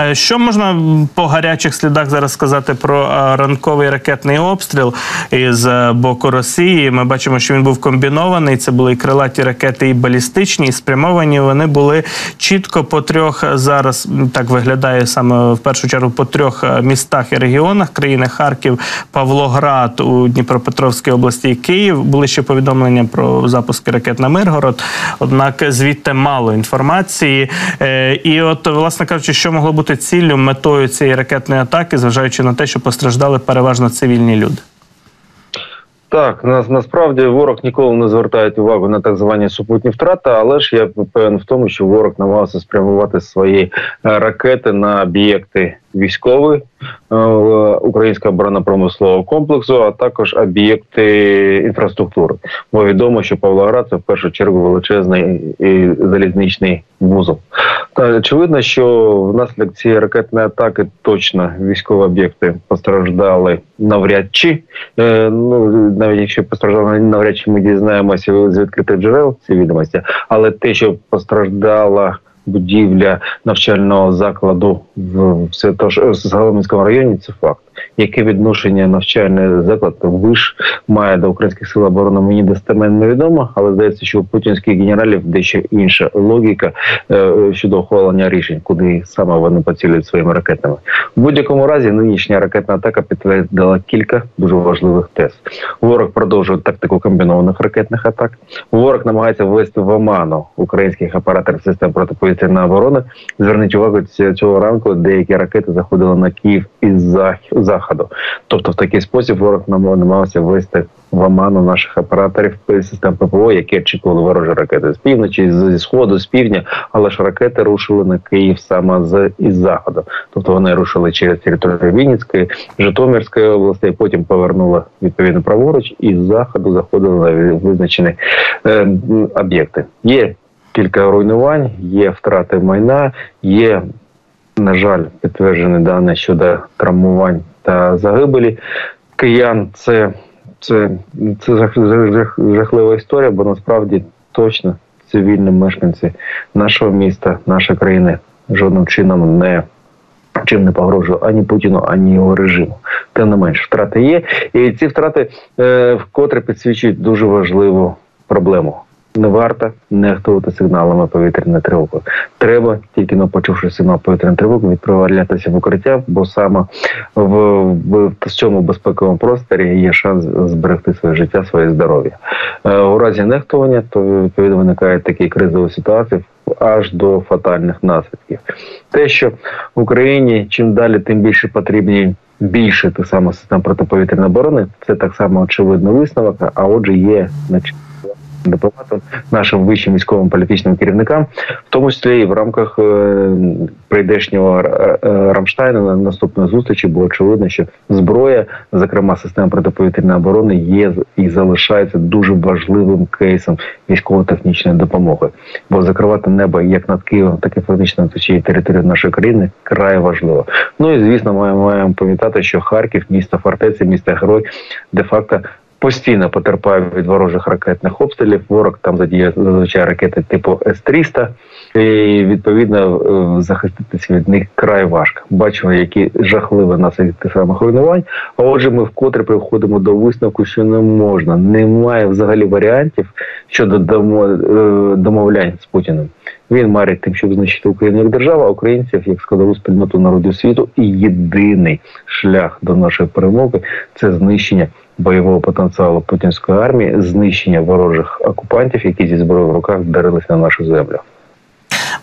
Е, що можна по гарячих слідах зараз сказати про е, ранковий ракетний обстріл із е, боку Росії? Ми бачимо, що він був комбінований. Це були і крилаті ракети, і балістичні, і спрямовані. Вони були чітко по трьох зараз. Так виглядає саме в першу чергу по трьох містах і регіонах країни Харків, Павлоград у Дніпропетровській області і Київ. Були ще повідомлення про запуски ракет на Миргород. Однак звідти мало інформації. І от, власне кажучи, що могло бути бути ціллю метою цієї ракетної атаки, зважаючи на те, що постраждали переважно цивільні люди. Так, нас насправді ворог ніколи не звертає увагу на так звані супутні втрати, але ж я певен в тому, що ворог намагався спрямувати свої е, ракети на об'єкти військові е, українського оборонно-промислового комплексу, а також об'єкти інфраструктури. Бо відомо, що Павлоград це в першу чергу величезний залізничний вузол. Та очевидно, що внаслідок цієї ракетної атаки точно військові об'єкти постраждали навряд чи е, ну навіть якщо постраждали навряд чи ми дізнаємося з відкритих джерел ці відомості, але те, що постраждала будівля навчального закладу в Святош-Заголомінському районі. Це факт. Яке відношення навчальний заклад виш має до українських сил оборони? Мені достеменно невідомо, але здається, що у путінських генералів дещо інша логіка е, щодо ухвалення рішень, куди саме вони поцілюють своїми ракетами. В будь-якому разі нинішня ракетна атака підтвердила кілька дуже важливих тез. Ворог продовжує тактику комбінованих ракетних атак. Ворог намагається ввести в оману українських операторів систем протиповітряної оборони. Зверніть увагу цього ранку. Деякі ракети заходили на Київ із заходу. Тобто, в такий спосіб ворог намагався ввести в оману наших операторів систем ППО, які очікували ворожі ракети з півночі, зі сходу, з півдня, але ж ракети рушили на Київ саме з із заходу. Тобто вони рушили через територію Вінницької, Житомирської області, потім повернули відповідно праворуч і з заходу заходили на визначені е, об'єкти. Є кілька руйнувань, є втрати майна, є на жаль, підтверджені дані щодо травмувань та загибелі киян. Це це, це жах, жах, жахлива історія, бо насправді точно цивільні мешканці нашого міста, нашої країни жодним чином не чим не погрожує ані Путіну, ані його режиму. Тим не менш, втрати є, і ці втрати е, вкотре підсвічують дуже важливу проблему не варто нехтувати сигналами повітряної тривоги. Треба тільки на почувши сигнал повітряної тривоги, відправлятися в укриття, бо саме в, в, в цьому безпековому просторі є шанс зберегти своє життя, своє здоров'я. Е, у разі нехтування то відповідно виникає такі кризові ситуації. Аж до фатальних наслідків, те, що в Україні чим далі, тим більше потрібні більше тих самих систем протиповітряної оборони, це так само очевидно висновок. А отже, є дипломатам, нашим вищим військовим політичним керівникам, в тому числі і в рамках е, прийдешнього е, е, Рамштайна на наступної зустрічі було очевидно, що зброя, зокрема система протиповітряної оборони, є і залишається дуже важливим кейсом військово-технічної допомоги, бо закривати небо як над Києвом, так і фактично над усією територією нашої країни край важливо. Ну і звісно, маємо маємо пам'ятати, що Харків, місто фортеці, місто герой, де факто постійно потерпає від ворожих ракетних обстрілів. Ворог там задіє зазвичай ракети типу С-300, і відповідно е, захиститися від них край важко. Бачимо, які жахливі наслідки тих самих руйнувань. А отже, ми вкотре приходимо до висновку, що не можна, немає взагалі варіантів щодо е, домовлянь з Путіним. Він марить тим, щоб знищити Україну як державу, а українців як складову спільноту народів світу. І єдиний шлях до нашої перемоги це знищення бойового потенціалу путінської армії, знищення ворожих окупантів, які зі зброєю в руках вдарилися на нашу землю.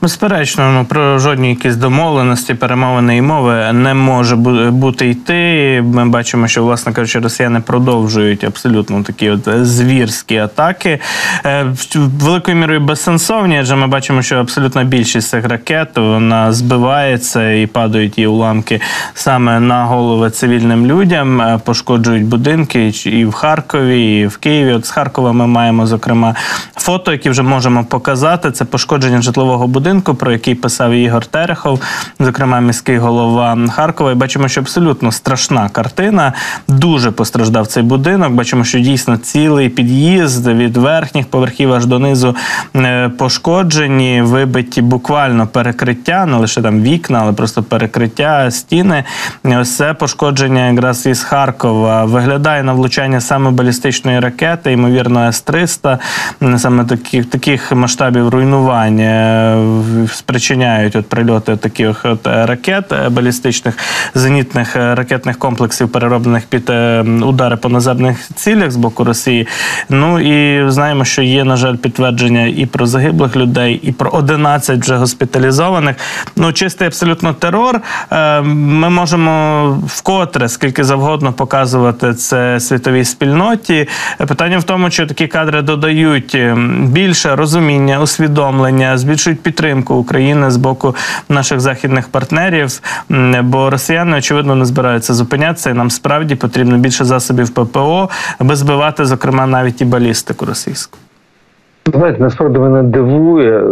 Безперечно, ну про жодні якісь домовленості, перемовини і мови не може бути йти. Ми бачимо, що, власне кажучи, росіяни продовжують абсолютно такі от звірські атаки. Е, великою мірою безсенсовні, адже ми бачимо, що абсолютна більшість цих ракет вона збивається і падають її уламки саме на голови цивільним людям, е, пошкоджують будинки і в Харкові, і в Києві. От з Харкова ми маємо зокрема фото, які вже можемо показати. Це пошкодження житлового будинку будинку, про який писав Ігор Терехов, зокрема міський голова Харкова. І бачимо, що абсолютно страшна картина. Дуже постраждав цей будинок. Бачимо, що дійсно цілий під'їзд від верхніх поверхів аж донизу е, пошкоджені, вибиті буквально перекриття, не лише там вікна, але просто перекриття, стіни. Ось це пошкодження якраз із Харкова. Виглядає на влучання саме балістичної ракети, ймовірно, С-300. Саме таких таких масштабів руйнувань е, спричиняють от прильоти таких от ракет балістичних зенітних ракетних комплексів, перероблених під е, удари по наземних цілях з боку Росії. Ну і знаємо, що є, на жаль, підтвердження і про загиблих людей, і про 11 вже госпіталізованих. Ну, чистий абсолютно терор. Е, ми можемо вкотре скільки завгодно показувати це світовій спільноті. Питання в тому, що такі кадри додають більше розуміння, усвідомлення, збільшують підтримку України з боку наших західних партнерів. Бо росіяни очевидно не збираються зупинятися, і нам справді потрібно більше засобів ППО, аби збивати, зокрема, навіть і балістику російську. Знаєте, насправді мене дивує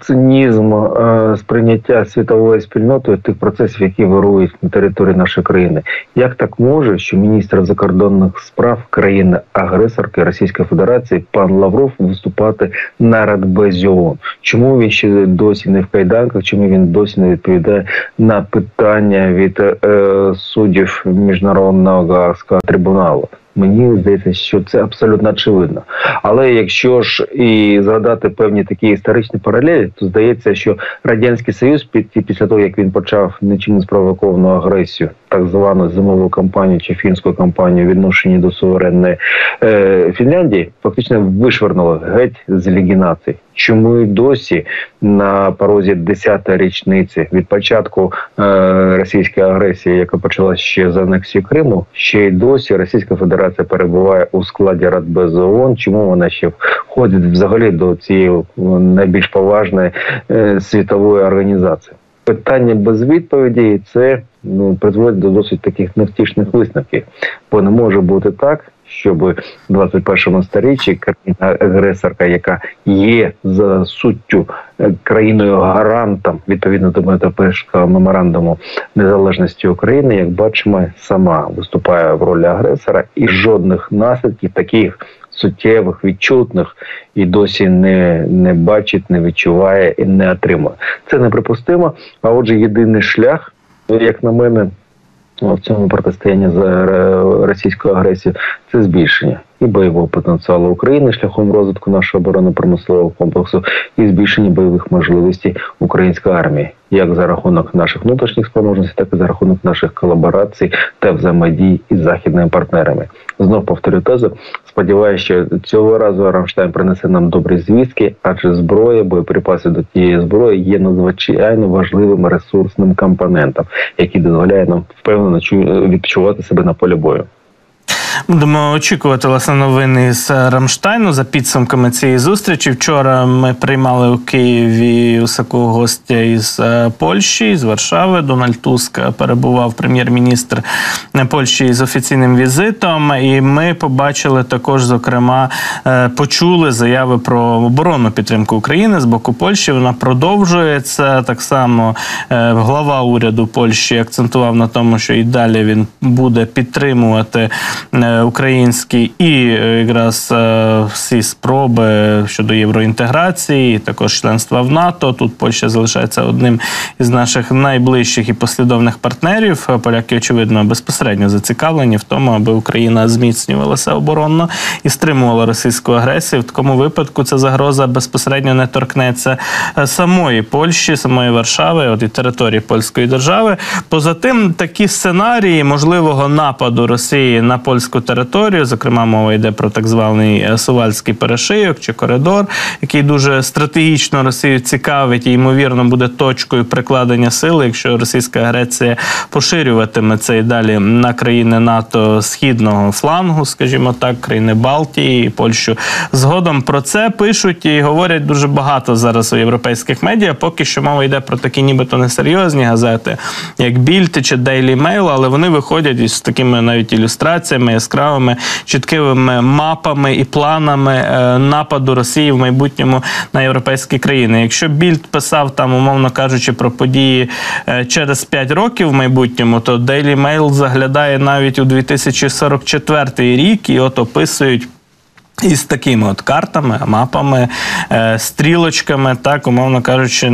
цинізм е, сприйняття світової спільнотою тих процесів, які вирують на території нашої країни. Як так може, що міністр закордонних справ країни-агресорки Російської Федерації пан Лавров виступати на Радбезі ООН? Чому він ще досі не в кайданках? Чому він досі не відповідає на питання від е, суддів міжнародного Гаагського трибуналу? Мені здається, що це абсолютно очевидно. Але якщо ж і згадати певні такі історичні паралелі, то здається, що радянський союз після того як він почав нічим спровоковану агресію, так звану зимову кампанію чи фінську кампанію відношенні до суверенної е, Фінляндії, фактично вишвернуло геть з ліги націй. Чому і досі на порозі 10-ї річниці від початку е, російської агресії, яка почалася ще з анексії Криму, ще й досі Російська Федерація перебуває у складі Радбезу ООН. Чому вона ще входить взагалі до цієї найбільш поважної е, світової організації? Питання без відповіді, і це ну призводить до досить таких невтішних висновків, бо не може бути так щоб в 21 сторіччі країна агресорка, яка є за суттю е, країною гарантом відповідно до Будапештського меморандуму незалежності України, як бачимо, сама виступає в ролі агресора, і жодних наслідків таких. Суттєвих, відчутних і досі не не бачить, не відчуває і не отримує. Це неприпустимо. А отже, єдиний шлях, як на мене, в цьому протистоянні з російською агресією це збільшення і бойового потенціалу України шляхом розвитку нашого оборонно-промислового комплексу і збільшення бойових можливостей української армії, як за рахунок наших внутрішніх спроможностей, так і за рахунок наших колаборацій та взаємодій із західними партнерами. Знов повторю тезу. Сподіваюся, що цього разу Рамштайн принесе нам добрі звістки, адже зброя, боєприпаси до тієї зброї є надзвичайно важливим ресурсним компонентом, який дозволяє нам впевнено відчувати себе на полі бою. Будемо очікувати власне новини з Рамштайну за підсумками цієї зустрічі. Вчора ми приймали у Києві високого гостя із е, Польщі, з Варшави. Дональд Туск перебував прем'єр-міністр Польщі з офіційним візитом. І ми побачили також, зокрема, е, почули заяви про оборонну підтримку України з боку Польщі. Вона продовжується так само. Е, глава уряду Польщі акцентував на тому, що і далі він буде підтримувати. Е, український, і е, якраз е, всі спроби щодо євроінтеграції, також членства в НАТО. Тут Польща залишається одним із наших найближчих і послідовних партнерів. Поляки, очевидно, безпосередньо зацікавлені в тому, аби Україна зміцнювалася оборонно і стримувала російську агресію. В такому випадку ця загроза безпосередньо не торкнеться самої Польщі, самої Варшави, от і території польської держави. Поза тим, такі сценарії можливого нападу Росії на польську територію. Зокрема, мова йде про так званий е, Сувальський перешийок чи коридор, який дуже стратегічно Росію цікавить і ймовірно буде точкою прикладення сили, якщо російська агресія поширюватиме це і далі на країни НАТО східного флангу, скажімо так, країни Балтії, і Польщу. Згодом про це пишуть і говорять дуже багато зараз у європейських медіа. Поки що мова йде про такі, нібито несерйозні газети, як Більти чи Daily Mail, але вони виходять із такими навіть ілюстраціями яскравими чіткими мапами і планами е, нападу Росії в майбутньому на європейські країни. Якщо Більд писав там, умовно кажучи, про події е, через 5 років в майбутньому, то Daily Mail заглядає навіть у 2044 рік і от описують. Із такими от картами, мапами, е, стрілочками, так умовно кажучи,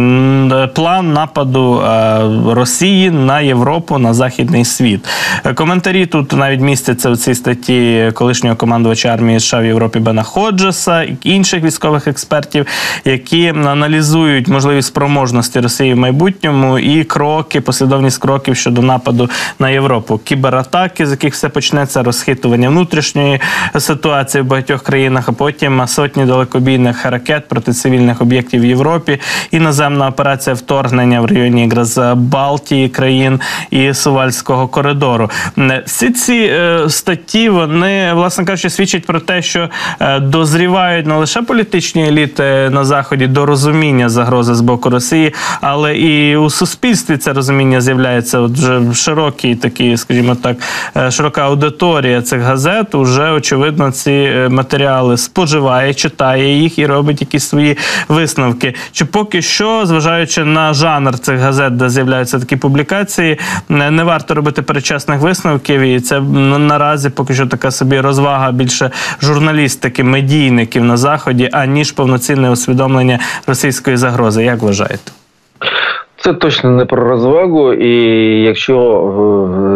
план нападу е, Росії на Європу на західний світ. Е, коментарі тут навіть містяться у цій статті колишнього командувача армії США в Європі Бена Ходжеса і інших військових експертів, які аналізують можливі спроможності Росії в майбутньому і кроки, послідовність кроків щодо нападу на Європу, кібератаки, з яких все почнеться, розхитування внутрішньої ситуації в багатьох країнах країнах, а потім сотні далекобійних ракет проти цивільних об'єктів в Європі, іноземна операція вторгнення в районі якраз Балтії країн і Сувальського коридору. Всі ці е, статті вони власне кажучи свідчать про те, що е, дозрівають не лише політичні еліти на заході до розуміння загрози з боку Росії, але і у суспільстві це розуміння з'являється. От вже широкий такі, скажімо так, е, широка аудиторія цих газет. Уже очевидно ці матеріали матеріали, споживає, читає їх і робить якісь свої висновки. Чи поки що, зважаючи на жанр цих газет, де з'являються такі публікації, не варто робити передчасних висновків, і це наразі поки що така собі розвага більше журналістики, медійників на заході, аніж повноцінне усвідомлення російської загрози. Як вважаєте? Це точно не про розвагу, і якщо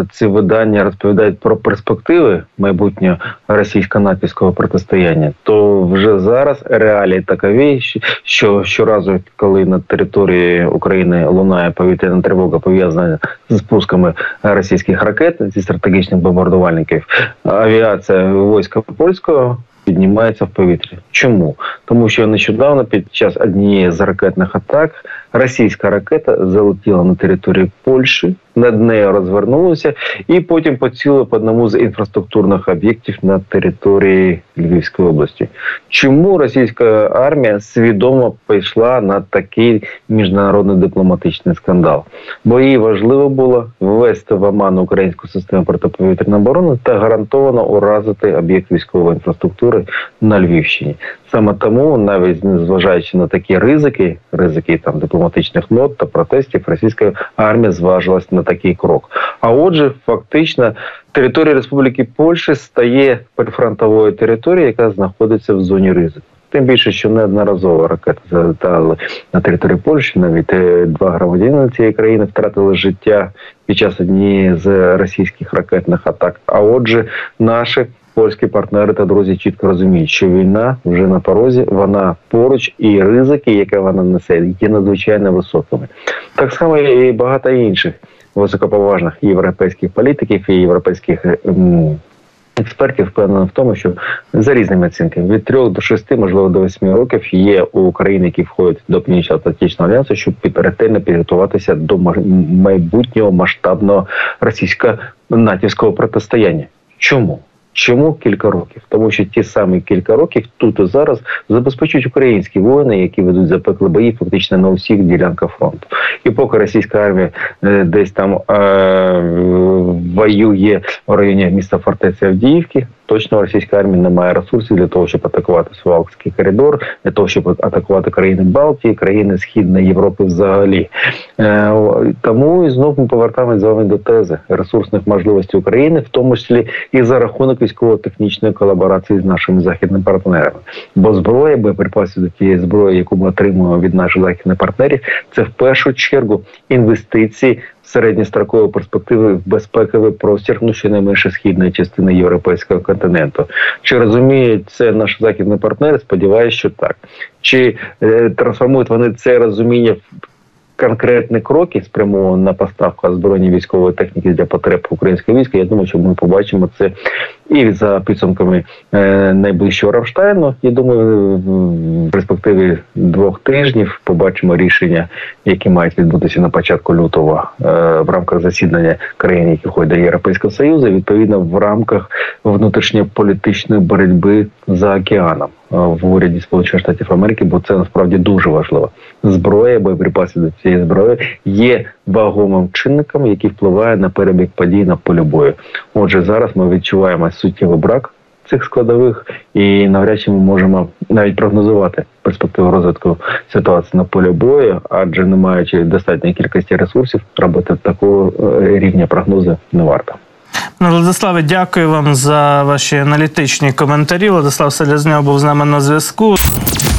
е, ці видання розповідають про перспективи майбутнього російсько-натівського протистояння, то вже зараз реалії такові, що щоразу, коли на території України лунає повітряна тривога, пов'язана з спусками російських ракет зі стратегічних бомбардувальників, авіація війська польського піднімається в повітрі. Чому? Тому що нещодавно під час однієї з ракетних атак російська ракета залетіла на територію Польщі, над нею розвернулася і потім поцілила по одному з інфраструктурних об'єктів на території Львівської області. Чому російська армія свідомо пішла на такий міжнародний дипломатичний скандал? Бо їй важливо було ввести в оман українську систему протиповітряної оборони та гарантовано уразити об'єкт військової інфраструктури на Львівщині. Саме тому, навіть незважаючи на такі ризики, ризики там дипломатичних нот та протестів, російська армія зважилась на такий крок. А отже, фактично, територія Республіки Польща стає прифронтовою територією, яка знаходиться в зоні ризику. Тим більше, що неодноразово ракети залітали на територію Польщі, навіть е, два громадянина цієї країни втратили життя під час однієї з російських ракетних атак. А отже, наші польські партнери та друзі чітко розуміють, що війна вже на порозі, вона поруч, і ризики, які вона несе, є надзвичайно високими. Так само і багато інших високоповажних європейських політиків і європейських. Ем, експертів впевнено в тому, що за різними оцінками від 3 до 6, можливо до 8 років є у країн, які входять до Північно-Атлантичного альянсу, щоб ретельно підготуватися до майбутнього масштабного російсько-натівського протистояння. Чому? Чому кілька років? Тому що ті самі кілька років тут і зараз забезпечують українські воїни, які ведуть запекли бої фактично на усіх ділянках фронту. І поки російська армія е, десь там е, воює в районі міста фортеці Авдіївки, точно російська армія не має ресурсів для того, щоб атакувати Сувалкський коридор, для того, щоб атакувати країни Балтії, країни Східної Європи взагалі. Е, тому і знов ми повертаємось з вами до тези ресурсних можливостей України, в тому числі і за рахунок військово-технічної колаборації з нашими західними партнерами. Бо зброя, боєприпаси до тієї зброї, яку ми отримуємо від наших західних партнерів, це в першу чергу інвестиції середньострокової перспективи в безпековий простір, ну ще найменше східної частини європейського континенту. Чи розуміють це наш західні партнери? Сподіваюся, що так. Чи е, трансформують вони це розуміння в конкретні кроки спрямовані на поставку озброєння військової техніки для потреб українського війська. Я думаю, що ми побачимо це і за підсумками е, найближчого Рамштайну. Я думаю, в перспективі двох тижнів побачимо рішення, які мають відбутися на початку лютого е, в рамках засідання країн, які входять до Європейського союзу, відповідно в рамках внутрішньополітичної боротьби за океаном. В уряді Сполучених Штатів Америки, бо це насправді дуже важливо. Зброя, боєприпаси до цієї зброї є вагомим чинником, який впливає на перебіг подій на полі бою. Отже, зараз ми відчуваємо суттєвий брак цих складових, і навряд чи ми можемо навіть прогнозувати перспективу розвитку ситуації на полі бою, адже не маючи достатньої кількості ресурсів, робити такого е, рівня прогнози не варто. Ну, Владиславе, дякую вам за ваші аналітичні коментарі. Владислав Селязньов був з нами на зв'язку.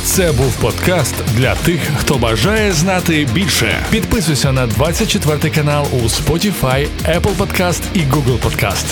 Це був подкаст для тих, хто бажає знати більше. Підписуйся на 24 канал у Spotify, Apple Podcast і Google Podcast.